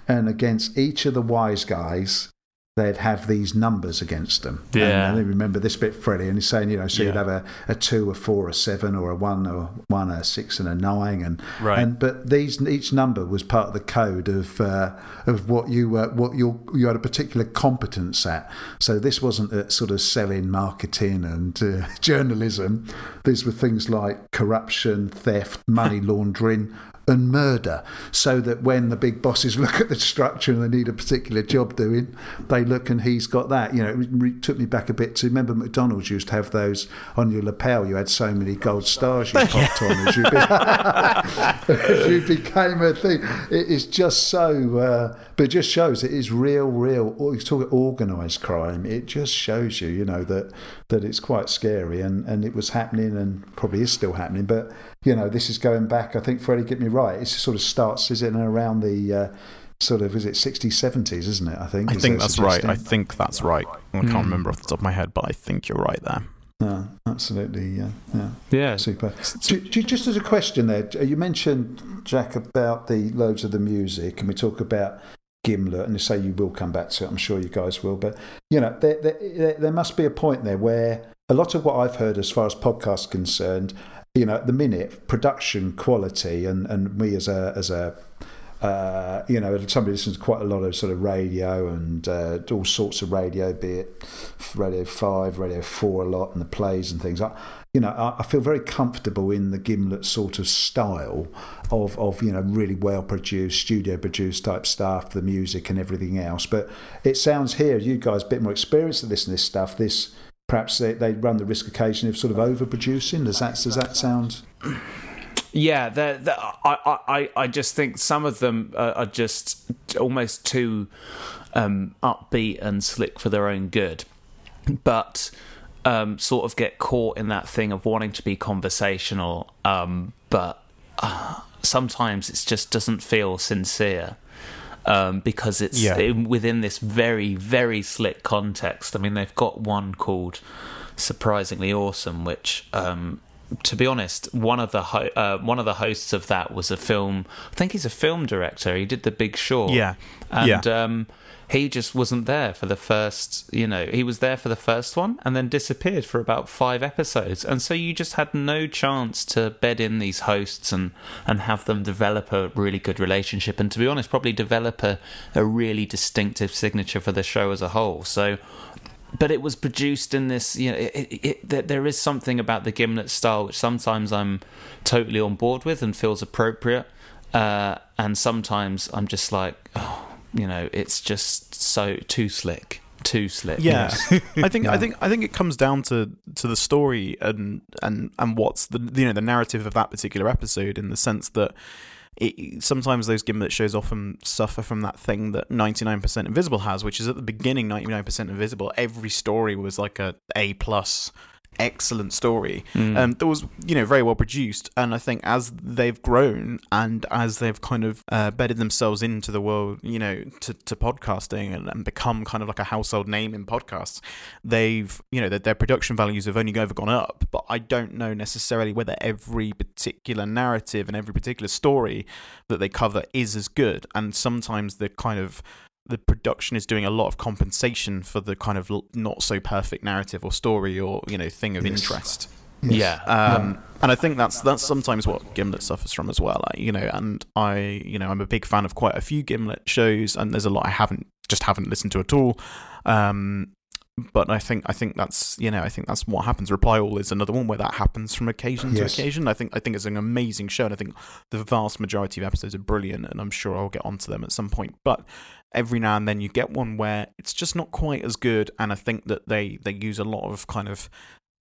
and against each of the wise guys. They'd have these numbers against them. And Yeah. I remember this bit, Freddie, and he's saying, you know, so you'd have a, a two, a four, a seven, or a one, or one, a six, and a nine, and Right. and but these each number was part of the code of uh, of what you were, what you you had a particular competence at. So this wasn't a sort of selling, marketing, and uh, journalism. These were things like corruption, theft, money laundering. And murder, so that when the big bosses look at the structure and they need a particular job doing, they look and he's got that. You know, it re- took me back a bit to remember McDonald's used to have those on your lapel. You had so many gold stars you popped on as you, be- as you became a thing. It is just so, uh, but it just shows it is real, real. You talk organised crime. It just shows you, you know, that that it's quite scary and and it was happening and probably is still happening. But you know, this is going back. I think Freddie, get me right. It sort of starts, is it around the. Uh, sort of is it 60s 70s isn't it i think I Is think that that's right. I think that's right. I can't remember off the top of my head, but I think you're right there. No, absolutely, yeah, yeah, Yeah. super. Ju- ju- Just as a question, there, you mentioned Jack about the loads of the music, and we talk about Gimlet, and you say you will come back to it. I'm sure you guys will, but you know, there, there, there- there must be a point there where a lot of what I've heard as far as podcasts concerned, you know, at the minute, production quality, and and me as a as a uh, you know, somebody listens to quite a lot of sort of radio and uh, all sorts of radio, be it Radio 5, Radio 4 a lot, and the plays and things. I, you know, I, I feel very comfortable in the Gimlet sort of style of, of, you know, really well produced, studio produced type stuff, the music and everything else. But it sounds here, you guys a bit more experienced at this and this stuff, this perhaps they, they run the risk occasionally of sort of overproducing. Does that, does that sound. Yeah, they're, they're, I, I, I just think some of them are, just almost too um, upbeat and slick for their own good, but um, sort of get caught in that thing of wanting to be conversational, um, but uh, sometimes it just doesn't feel sincere. Um, because it's Yeah. in, within this very, very slick context. I mean, they've got one called "Surprisingly Awesome," which um, to be honest, one of the ho- uh, one of the hosts of that was a film. I think he's a film director. He did The Big Short. Yeah. and Yeah. um, he just wasn't there for the first. You know, he was there for the first one and then disappeared for about five episodes. And so you just had no chance to bed in these hosts and and have them develop a really good relationship. And to be honest, probably develop a a really distinctive signature for the show as a whole. So but it was produced in this you know it, it, it, there- is something about the gimlet style which sometimes i'm totally on board with and feels appropriate uh, and sometimes i'm just like oh you know it's just so too slick too slick. Yeah, I think I think I think it comes down to to the story and and and what's the you know the narrative of that particular episode in the sense that. It, sometimes those gimlet shows often suffer from that thing that 99% invisible has which is at the beginning 99% invisible every story was like a a plus excellent story. Mm. um, that was you know very well produced and i think as they've grown and as they've kind of uh, bedded themselves into the world you know to, to podcasting and, and become kind of like a household name in podcasts they've you know their, their production values have only ever gone up. But i don't know necessarily whether every particular narrative and every particular story that they cover is as good. And sometimes the kind of the production is doing a lot of compensation for the kind of not so perfect narrative or story or you know thing of Yes. interest yeah um, and I think that's that's sometimes what Gimlet suffers from as well. Like, you know, and I, you know, I'm a big fan of quite a few Gimlet shows, and there's a lot I haven't just haven't listened to at all. Um, but I think I think that's you know I think that's what happens. Reply All is another one where that happens from occasion Yes. to occasion. I think I think it's an amazing show, and I think the vast majority of episodes are brilliant, and I'm sure I'll get onto them at some point. But every now and then you get one where it's just not quite as good, and I think that they they use a lot of kind of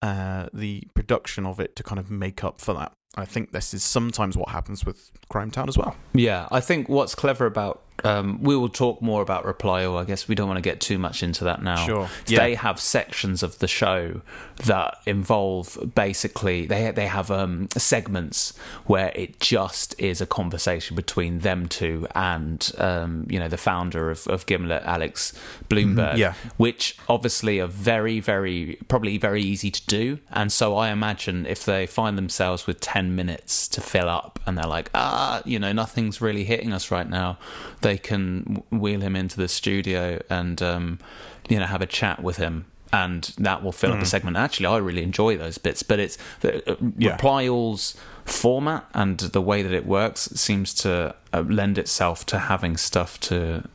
uh, the production of it to kind of make up for that. I think this is sometimes what happens with Crime Town as well. Yeah, I think what's clever about um, we will talk more about Reply All. I guess we don't want to get too much into that now. Sure. Yeah. They have sections of the show that involve basically they they have um, segments where it just is a conversation between them two and um, you know the founder of, of Gimlet, Alex Blumberg. Yeah. which obviously are very very probably very easy to do. And so I imagine if they find themselves with ten minutes to fill up and they're like ah you know nothing's really hitting us right now, they can wheel him into the studio and um, you know have a chat with him. And that will fill up a segment. Actually, I really enjoy those bits, but it's the uh, Yeah. reply all's format and the way that it works seems to uh, lend itself to having stuff to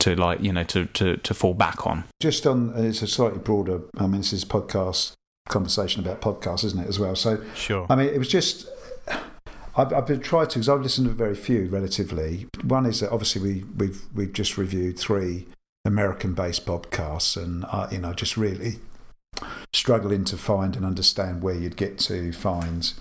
to like you know to to to fall back on. Just on, it's a slightly broader, I mean, this is podcast conversation about podcasts, isn't it, as well? So, Sure. I mean, it was just. I've, I've been trying to because I've listened to very few relatively. One is that obviously we, we've we've just reviewed three American-based podcasts, and uh, you know just really struggling to find and understand where you'd get to find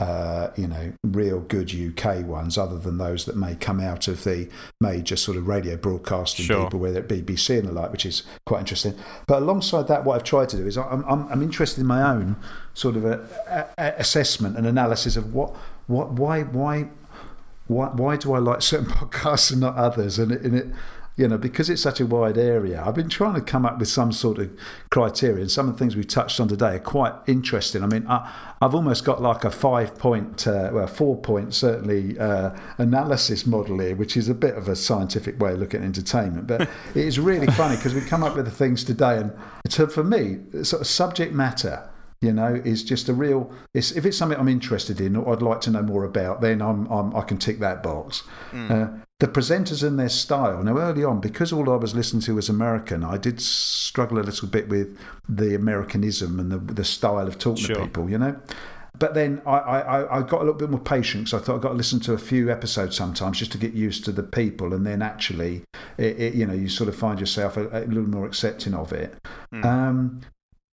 uh, you know, real good UK ones, other than those that may come out of the major sort of radio broadcasting Sure. people, whether it BBC and the like, which is quite interesting. But alongside that, what I've tried to do is I'm, I'm, I'm interested in my own sort of a, a, a assessment and analysis of what, what, why, why, why, why do I like certain podcasts and not others? And it, and it, you know, because it's such a wide area, I've been trying to come up with some sort of criteria. And some of the things we've touched on today are quite interesting. I mean, I, I've almost got like a five point, uh, well, four point certainly uh, analysis model here, which is a bit of a scientific way of looking at entertainment. But it is really funny because we come up with the things today, and so for me, sort of subject matter you know, is just a real. It's, if it's something I'm interested in or I'd like to know more about, then I'm, I'm I can tick that box. Uh, the presenters and their style. Now, early on, because all I was listening to was American, I did struggle a little bit with the Americanism and the the style of talking Sure. to people. You know. But then I, I, I got a little bit more patient, so I thought I've got to listen to a few episodes sometimes just to get used to the people, and then actually, it, it, you know, you sort of find yourself a, a little more accepting of it. Um,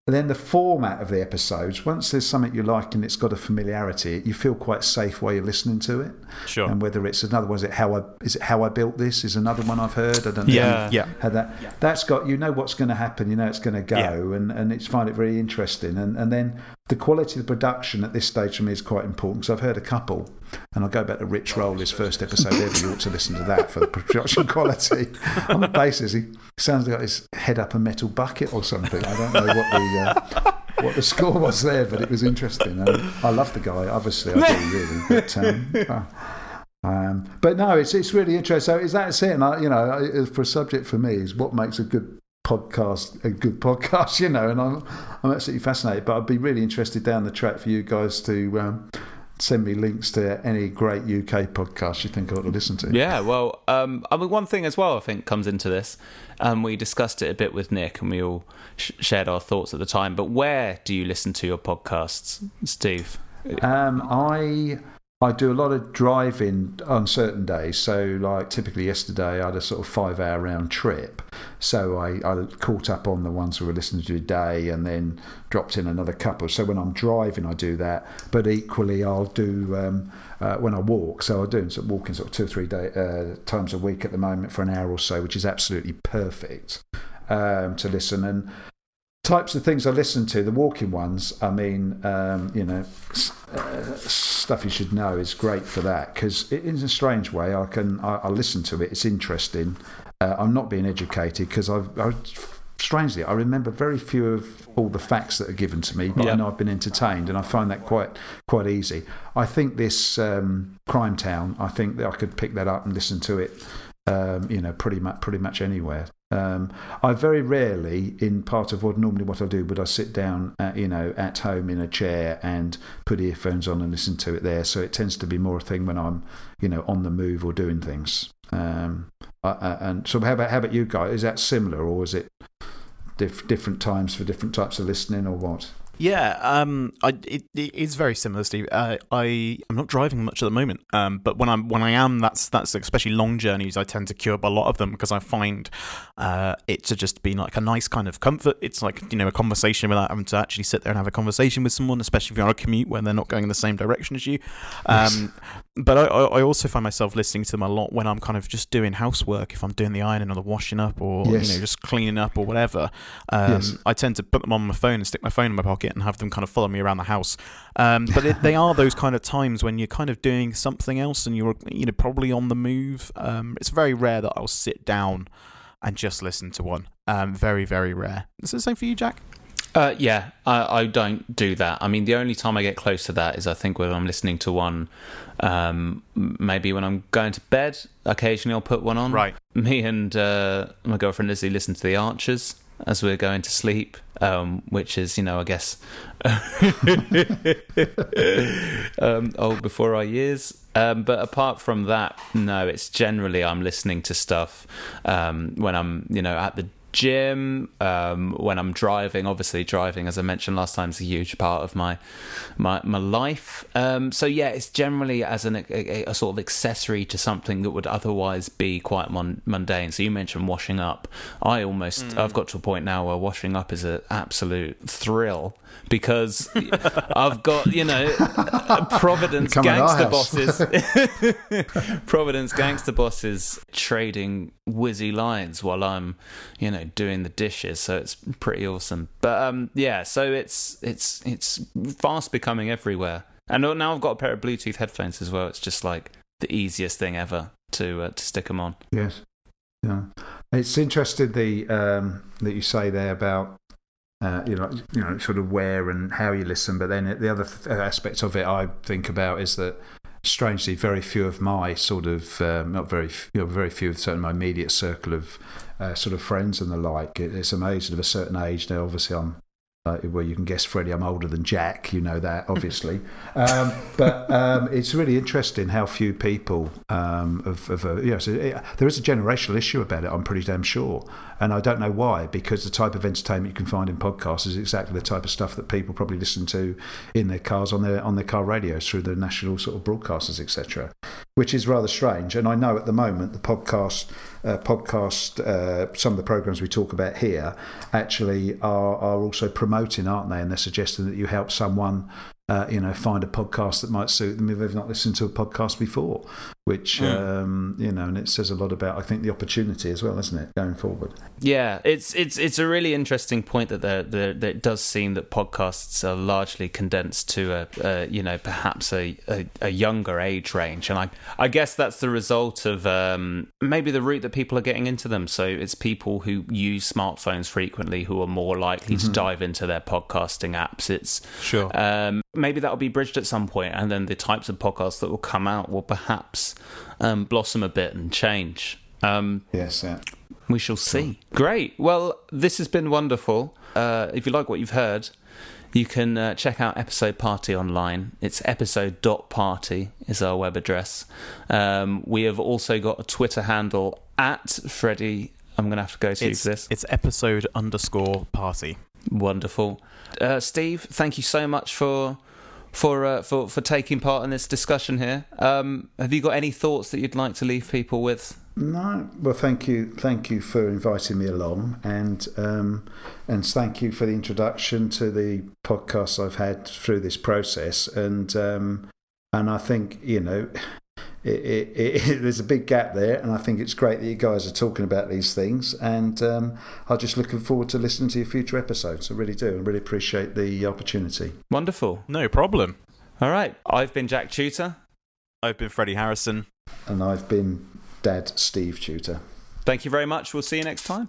and then the format of the episodes, once there's something you like and it's got a familiarity, you feel quite safe while you're listening to it. Sure. And whether it's another one, is it how I is it how I built this? Is another one I've heard. I don't know. Yeah. Yeah. Had that. That's got you know what's going to happen. You know it's going to go, Yeah. and and it's find it very interesting. And and then the quality of the production at this stage for me is quite important because I've heard a couple, and I'll go back to Rich Roll, his first episode ever. You ought to listen to that for the production quality. On the basis, he sounds like his head up a metal bucket or something. I don't know what the. Uh, what the score was there, but it was interesting. And I love the guy, obviously, I do really. But, um, uh, um, but no, it's it's really interesting. So is that it? And I, you know, I- for a subject for me is what makes a good podcast a good podcast. You know, and I'm I'm absolutely fascinated. But I'd be really interested down the track for you guys to. Um, Send me links to any great UK podcasts you think I ought to listen to. Yeah, well, um, I mean, one thing as well, I think, comes into this. Um, we discussed it a bit with Nick, and we all sh- shared our thoughts at the time. But where do you listen to your podcasts, Steve? Um, I I do a lot of driving on certain days. So, like typically yesterday, I had a sort of five-hour round trip. So I, I caught up on the ones we were listening to today, and then dropped in another couple. So when I'm driving, I do that. But equally, I'll do um, uh, when I walk. So I'm doing sort of walking sort of two or three day, uh, times a week at the moment for an hour or so, which is absolutely perfect um, to listen. And types of things I listen to, the walking ones, I mean, um, you know, uh, stuff you should know is great for that because in a strange way, I can I, I listen to it. It's interesting. Uh, I'm not being educated because I've, i strangely I remember very few of all the facts that are given to me, but Yeah. I know I've been entertained and I find that quite quite easy. I think this um, Crime Town, I think that I could pick that up and listen to it um, you know, pretty much pretty much anywhere. Um, I very rarely, in part of what normally what I do, would I sit down, at, you know, at home in a chair and put earphones on and listen to it there. So it tends to be more a thing when I'm, you know, on the move or doing things. Um, I, I, and so, how about how about you guys? Is that similar, or is it diff- different times for different types of listening, or what? Yeah, um, I, it, it is very similar, Steve. Uh, I I'm not driving much at the moment, um, but when I'm when I am, that's that's especially long journeys. I tend to queue up a lot of them because I find uh, it to just be like a nice kind of comfort. It's like you know a conversation without having to actually sit there and have a conversation with someone, especially if you're on a commute when they're not going in the same direction as you. Um, but I, I I also find myself listening to them a lot when I'm kind of just doing housework. If I'm doing the ironing or the washing up or Yes. you know just cleaning up or whatever, um, Yes. I tend to put them on my phone and stick my phone in my pocket and have them kind of follow me around the house. Um, but it, they are those kind of times when you're kind of doing something else and you're you know probably on the move. Um, it's very rare that I'll sit down and just listen to one. Um, very very rare. Is it the same for you, Jack? Uh, yeah, I, I don't do that. I mean, the only time I get close to that is I think when I'm listening to one, um, maybe when I'm going to bed. Occasionally, I'll put one on. Right. Me and uh, my girlfriend Lizzie listen to The Archers as we're going to sleep, um, which is, you know, I guess, um, old before our years. Um, but apart from that, no, it's generally I'm listening to stuff um, when I'm, you know, at the gym, um, when I'm driving. Obviously, driving, as I mentioned last time, is a huge part of my my my life. Um, so yeah, it's generally as an, a, a, sort of accessory to something that would otherwise be quite mon- mundane. So you mentioned washing up. I almost mm. I've got to a point now where washing up is an absolute thrill because I've got you know Providence gangster bosses, Providence gangster bosses trading whizzy lines while I'm you know doing the dishes. So it's pretty awesome. But um, yeah, so it's it's it's fast becoming everywhere. And now I've got a pair of Bluetooth headphones as well. It's just like the easiest thing ever to uh, to stick them on. Yes. Yeah. It's interesting the um, that you say there about uh, you know, you know, sort of where and how you listen. But then the other th- aspect of it I think about is that strangely, very few of my sort of um, not very you know, very few of certainly my immediate circle of uh, sort of friends and the like. It, it's amazing of a certain age now. Obviously, I'm uh, well, you can guess, Freddie, I'm older than Jack. You know that, obviously. um, but um, it's really interesting how few people um, of, of a, you know, so it, there is a generational issue about it. I'm pretty damn sure, and I don't know why. Because the type of entertainment you can find in podcasts is exactly the type of stuff that people probably listen to in their cars on their on their car radios through the national sort of broadcasters, etc. Which is rather strange. And I know at the moment the podcast uh, podcast, uh, some of the programs we talk about here actually are, are also promoting, aren't they? And they're suggesting that you help someone uh, you know, find a podcast that might suit them if they've not listened to a podcast before, which, mm. um, you know, and it says a lot about, I think, the opportunity as well, isn't it, going forward? Yeah, it's it's it's a really interesting point that there, there, there it does seem that podcasts are largely condensed to a, a you know, perhaps a, a, a, younger age range, and I I guess that's the result of um, maybe the route that people are getting into them. So it's people who use smartphones frequently who are more likely mm-hmm. to dive into their podcasting apps. It's sure. Um, maybe that'll be bridged at some point, and then the types of podcasts that will come out will perhaps um, blossom a bit and change. Um, yes, yeah. We shall see. Great. Well, this has been wonderful. Uh, if you like what you've heard, you can uh, check out Episode Party online. It's episode.party is our web address. Um, we have also got a Twitter handle at Freddie. I'm going to have to go to it's, this. It's episode underscore party. Wonderful. Uh, Steve, thank you so much for for uh, for for taking part in this discussion here. Um, have you got any thoughts that you'd like to leave people with? No, well, thank you, thank you for inviting me along, and um, and thank you for the introduction to the podcast I've had through this process, and um, and I think you know it, it, it, there's a big gap there, and I think it's great that you guys are talking about these things. And um, I'm just looking forward to listening to your future episodes. I really do. and really appreciate the opportunity. Wonderful. No problem. All right. I've been Jack Tutor. I've been Freddie Harrison. And I've been Dad Steve Tutor. Thank you very much. We'll see you next time.